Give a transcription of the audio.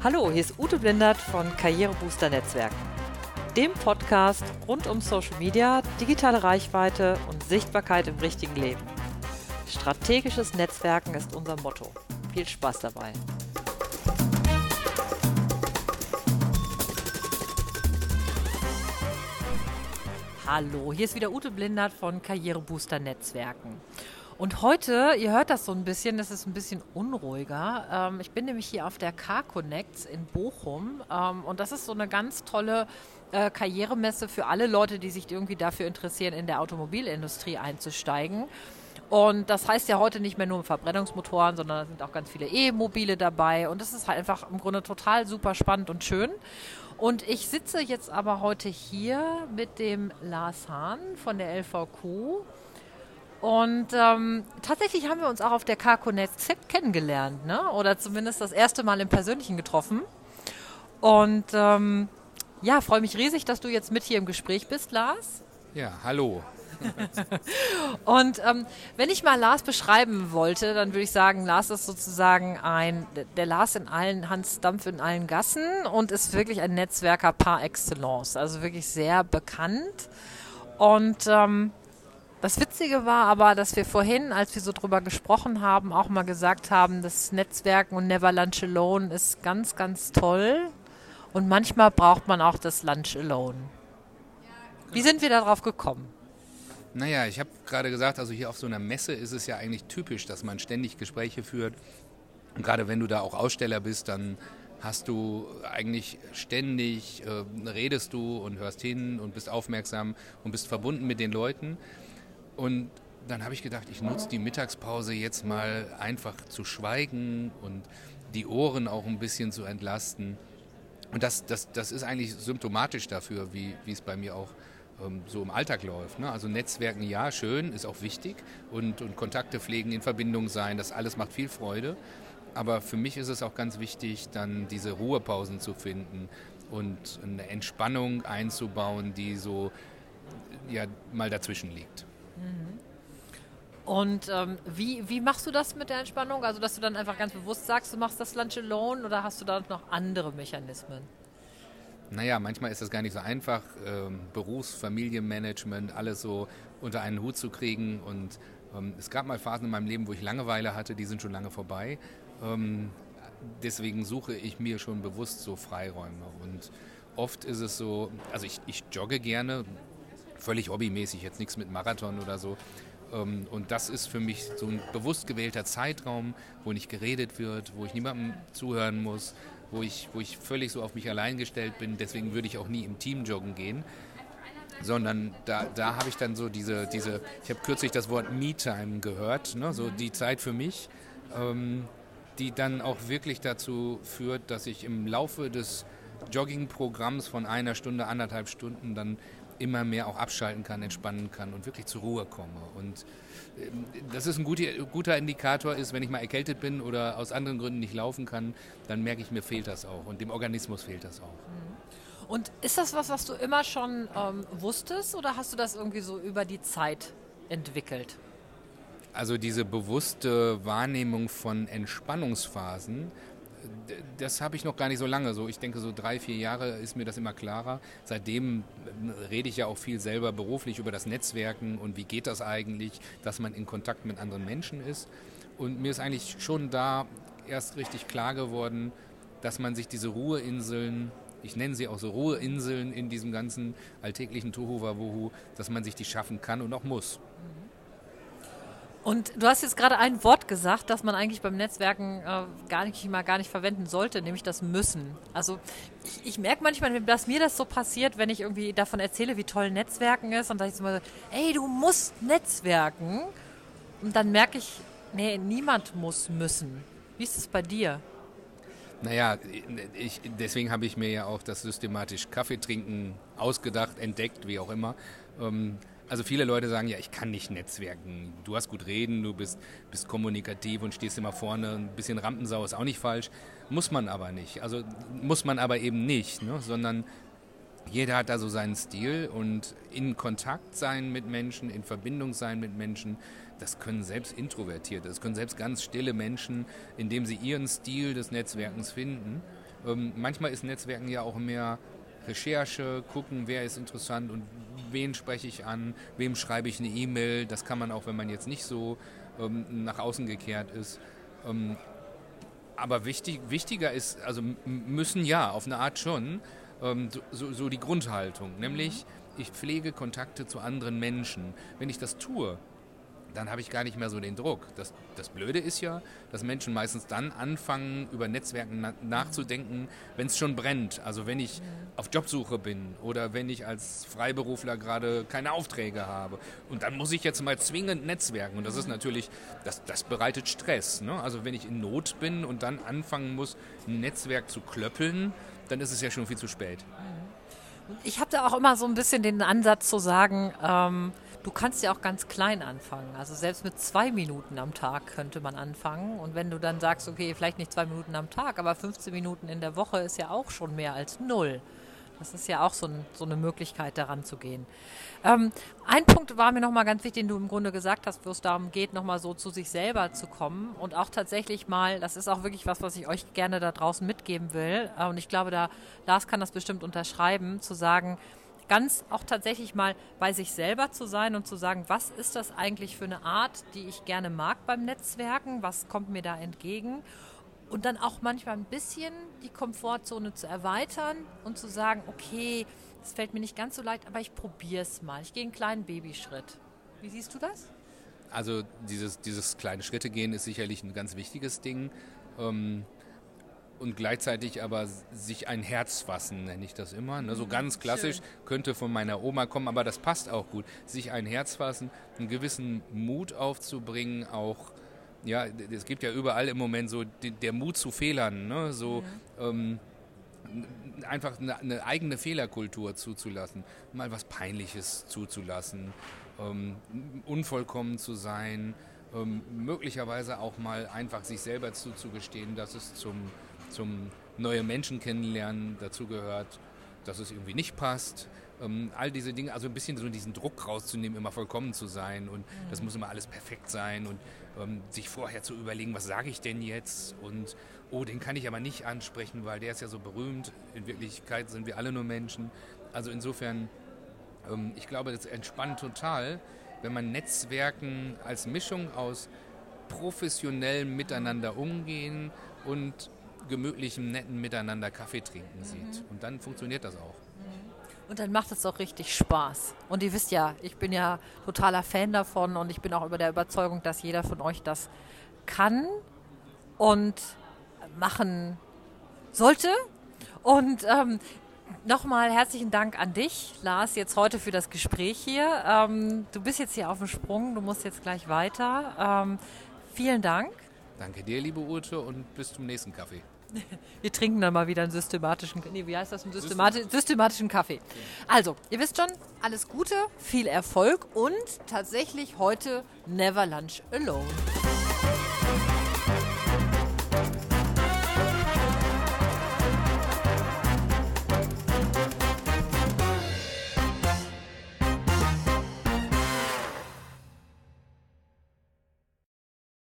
Hallo, hier ist Ute Blindert von Karrierebooster Netzwerken, dem Podcast rund um Social Media, digitale Reichweite und Sichtbarkeit im richtigen Leben. Strategisches Netzwerken ist unser Motto. Viel Spaß dabei. Hallo, hier ist wieder Ute Blindert von Karrierebooster Netzwerken. Und heute, ihr hört das so ein bisschen, es ist ein bisschen unruhiger. Ähm, ich bin nämlich hier auf der Car Connect in Bochum ähm, und das ist so eine ganz tolle äh, Karrieremesse für alle Leute, die sich irgendwie dafür interessieren, in der Automobilindustrie einzusteigen. Und das heißt ja heute nicht mehr nur Verbrennungsmotoren, sondern da sind auch ganz viele E-Mobile dabei. Und das ist halt einfach im Grunde total super spannend und schön. Und ich sitze jetzt aber heute hier mit dem Lars Hahn von der LVQ. Und ähm, tatsächlich haben wir uns auch auf der Connect kennengelernt, ne? oder zumindest das erste Mal im Persönlichen getroffen. Und ähm, ja, freue mich riesig, dass du jetzt mit hier im Gespräch bist, Lars. Ja, hallo. und ähm, wenn ich mal Lars beschreiben wollte, dann würde ich sagen, Lars ist sozusagen ein, der Lars in allen, Hans Dampf in allen Gassen und ist wirklich ein Netzwerker par excellence, also wirklich sehr bekannt. Und ähm, das Witzige war aber, dass wir vorhin, als wir so drüber gesprochen haben, auch mal gesagt haben, das Netzwerken und Never Lunch Alone ist ganz, ganz toll. Und manchmal braucht man auch das Lunch Alone. Wie sind wir darauf gekommen? Naja, ich habe gerade gesagt, also hier auf so einer Messe ist es ja eigentlich typisch, dass man ständig Gespräche führt. Und gerade wenn du da auch Aussteller bist, dann hast du eigentlich ständig, äh, redest du und hörst hin und bist aufmerksam und bist verbunden mit den Leuten. Und dann habe ich gedacht, ich nutze die Mittagspause jetzt mal einfach zu schweigen und die Ohren auch ein bisschen zu entlasten. Und das, das, das ist eigentlich symptomatisch dafür, wie, wie es bei mir auch ähm, so im Alltag läuft. Ne? Also Netzwerken, ja, schön, ist auch wichtig und, und Kontakte pflegen, in Verbindung sein, das alles macht viel Freude. Aber für mich ist es auch ganz wichtig, dann diese Ruhepausen zu finden und eine Entspannung einzubauen, die so ja, mal dazwischen liegt. Mhm. Und ähm, wie, wie machst du das mit der Entspannung? Also, dass du dann einfach ganz bewusst sagst, du machst das Lunch alone oder hast du da noch andere Mechanismen? Naja, manchmal ist das gar nicht so einfach, ähm, Berufs-, Familienmanagement, alles so unter einen Hut zu kriegen. Und ähm, es gab mal Phasen in meinem Leben, wo ich Langeweile hatte, die sind schon lange vorbei. Ähm, deswegen suche ich mir schon bewusst so Freiräume. Und oft ist es so, also ich, ich jogge gerne, völlig hobbymäßig, jetzt nichts mit Marathon oder so. Ähm, und das ist für mich so ein bewusst gewählter Zeitraum, wo nicht geredet wird, wo ich niemandem zuhören muss, wo ich, wo ich völlig so auf mich allein gestellt bin. Deswegen würde ich auch nie im Team joggen gehen. Sondern da, da habe ich dann so diese, diese ich habe kürzlich das Wort Me-Time gehört, ne? so die Zeit für mich, ähm, die dann auch wirklich dazu führt, dass ich im Laufe des Jogging-Programms von einer Stunde, anderthalb Stunden dann immer mehr auch abschalten kann, entspannen kann und wirklich zur Ruhe komme. Und ähm, das ist ein guter Indikator, ist, wenn ich mal erkältet bin oder aus anderen Gründen nicht laufen kann, dann merke ich, mir fehlt das auch und dem Organismus fehlt das auch. Mhm. Und ist das was, was du immer schon ähm, wusstest oder hast du das irgendwie so über die Zeit entwickelt? Also diese bewusste Wahrnehmung von Entspannungsphasen, das habe ich noch gar nicht so lange. So, ich denke, so drei, vier Jahre ist mir das immer klarer. Seitdem äh, rede ich ja auch viel selber beruflich über das Netzwerken und wie geht das eigentlich, dass man in Kontakt mit anderen Menschen ist. Und mir ist eigentlich schon da erst richtig klar geworden, dass man sich diese Ruheinseln, ich nenne sie auch so Ruheinseln in diesem ganzen alltäglichen Tohuwabohu, dass man sich die schaffen kann und auch muss. Und du hast jetzt gerade ein Wort gesagt, das man eigentlich beim Netzwerken äh, gar nicht mal gar nicht verwenden sollte, nämlich das Müssen. Also ich, ich merke manchmal, dass mir das so passiert, wenn ich irgendwie davon erzähle, wie toll Netzwerken ist und da ich so mal, ey, du musst Netzwerken. Und dann merke ich, nee, niemand muss müssen. Wie ist es bei dir? Naja, ich, deswegen habe ich mir ja auch das systematisch Kaffee trinken ausgedacht, entdeckt, wie auch immer. Ähm, also viele Leute sagen, ja, ich kann nicht netzwerken. Du hast gut reden, du bist, bist kommunikativ und stehst immer vorne. Ein bisschen Rampensau ist auch nicht falsch. Muss man aber nicht. Also muss man aber eben nicht, ne? sondern jeder hat da so seinen Stil und in Kontakt sein mit Menschen, in Verbindung sein mit Menschen, das können selbst Introvertierte, das können selbst ganz stille Menschen, indem sie ihren Stil des Netzwerkens finden. Ähm, manchmal ist Netzwerken ja auch mehr Recherche, gucken, wer ist interessant und wen spreche ich an, wem schreibe ich eine E-Mail. Das kann man auch, wenn man jetzt nicht so ähm, nach außen gekehrt ist. Ähm, aber wichtig, wichtiger ist, also müssen ja, auf eine Art schon, ähm, so, so, die Grundhaltung, nämlich ich pflege Kontakte zu anderen Menschen. Wenn ich das tue, dann habe ich gar nicht mehr so den Druck. Das, das Blöde ist ja, dass Menschen meistens dann anfangen, über Netzwerken na nachzudenken, wenn es schon brennt. Also wenn ich auf Jobsuche bin oder wenn ich als Freiberufler gerade keine Aufträge habe. Und dann muss ich jetzt mal zwingend netzwerken. Und das ist natürlich, das, das bereitet Stress. Ne? Also wenn ich in Not bin und dann anfangen muss, ein Netzwerk zu klöppeln, dann ist es ja schon viel zu spät. Ich habe da auch immer so ein bisschen den Ansatz zu sagen, ähm, Du kannst ja auch ganz klein anfangen. Also selbst mit zwei Minuten am Tag könnte man anfangen. Und wenn du dann sagst, okay, vielleicht nicht zwei Minuten am Tag, aber 15 Minuten in der Woche ist ja auch schon mehr als null. Das ist ja auch so, ein, so eine Möglichkeit, daran zu gehen. Ähm, ein Punkt war mir nochmal ganz wichtig, den du im Grunde gesagt hast, wo es darum geht, nochmal so zu sich selber zu kommen und auch tatsächlich mal, das ist auch wirklich was, was ich euch gerne da draußen mitgeben will. Äh, und ich glaube, da Lars kann das bestimmt unterschreiben, zu sagen, ganz auch tatsächlich mal bei sich selber zu sein und zu sagen, was ist das eigentlich für eine Art, die ich gerne mag beim Netzwerken, was kommt mir da entgegen und dann auch manchmal ein bisschen die Komfortzone zu erweitern und zu sagen, okay, es fällt mir nicht ganz so leicht, aber ich probiere es mal. Ich gehe einen kleinen Babyschritt. Wie siehst du das? Also dieses, dieses kleine Schritte gehen ist sicherlich ein ganz wichtiges Ding. Ähm, und gleichzeitig aber sich ein Herz fassen, nenne ich das immer. Ne? So mhm, ganz klassisch Schön. könnte von meiner Oma kommen, aber das passt auch gut. Sich ein Herz fassen, einen gewissen Mut aufzubringen, auch ja, es gibt ja überall im Moment so die, der Mut zu Fehlern, ne? so ja. ähm, einfach eine, eine, eigene Fehlerkultur zuzulassen, mal was Peinliches zuzulassen, ähm, unvollkommen zu sein, ähm, möglicherweise auch mal einfach sich selber zuzugestehen, dass es zum zum neue Menschen kennenlernen dazu gehört, dass es irgendwie nicht passt. Ähm, all diese Dinge, also ein bisschen so diesen Druck rauszunehmen, immer vollkommen zu sein und mhm. das muss immer alles perfekt sein und ähm, sich vorher zu überlegen, was sage ich denn jetzt und oh, den kann ich aber nicht ansprechen, weil der ist ja so berühmt. In Wirklichkeit sind wir alle nur Menschen. Also insofern, ähm, ich glaube, das entspannt total, wenn man Netzwerken als Mischung aus professionellem Miteinander umgehen und gemütlichem, netten Miteinander Kaffee trinken sieht. Mhm. Und dann funktioniert das auch. Mhm. Und dann macht es auch richtig Spaß. Und ihr wisst ja, ich bin ja totaler Fan davon und ich bin auch über der Überzeugung, dass jeder von euch das kann und machen sollte. Und ähm, nochmal herzlichen Dank an dich, Lars, jetzt heute für das Gespräch hier. Ähm, du bist jetzt hier auf dem Sprung, du musst jetzt gleich weiter. Ähm, vielen Dank. Danke dir, liebe Ute, und bis zum nächsten Kaffee. Wir trinken dann mal wieder einen systematischen, nee, wie heißt das, einen systemati systematischen Kaffee. Also, ihr wisst schon, alles Gute, viel Erfolg und tatsächlich heute Never Lunch Alone.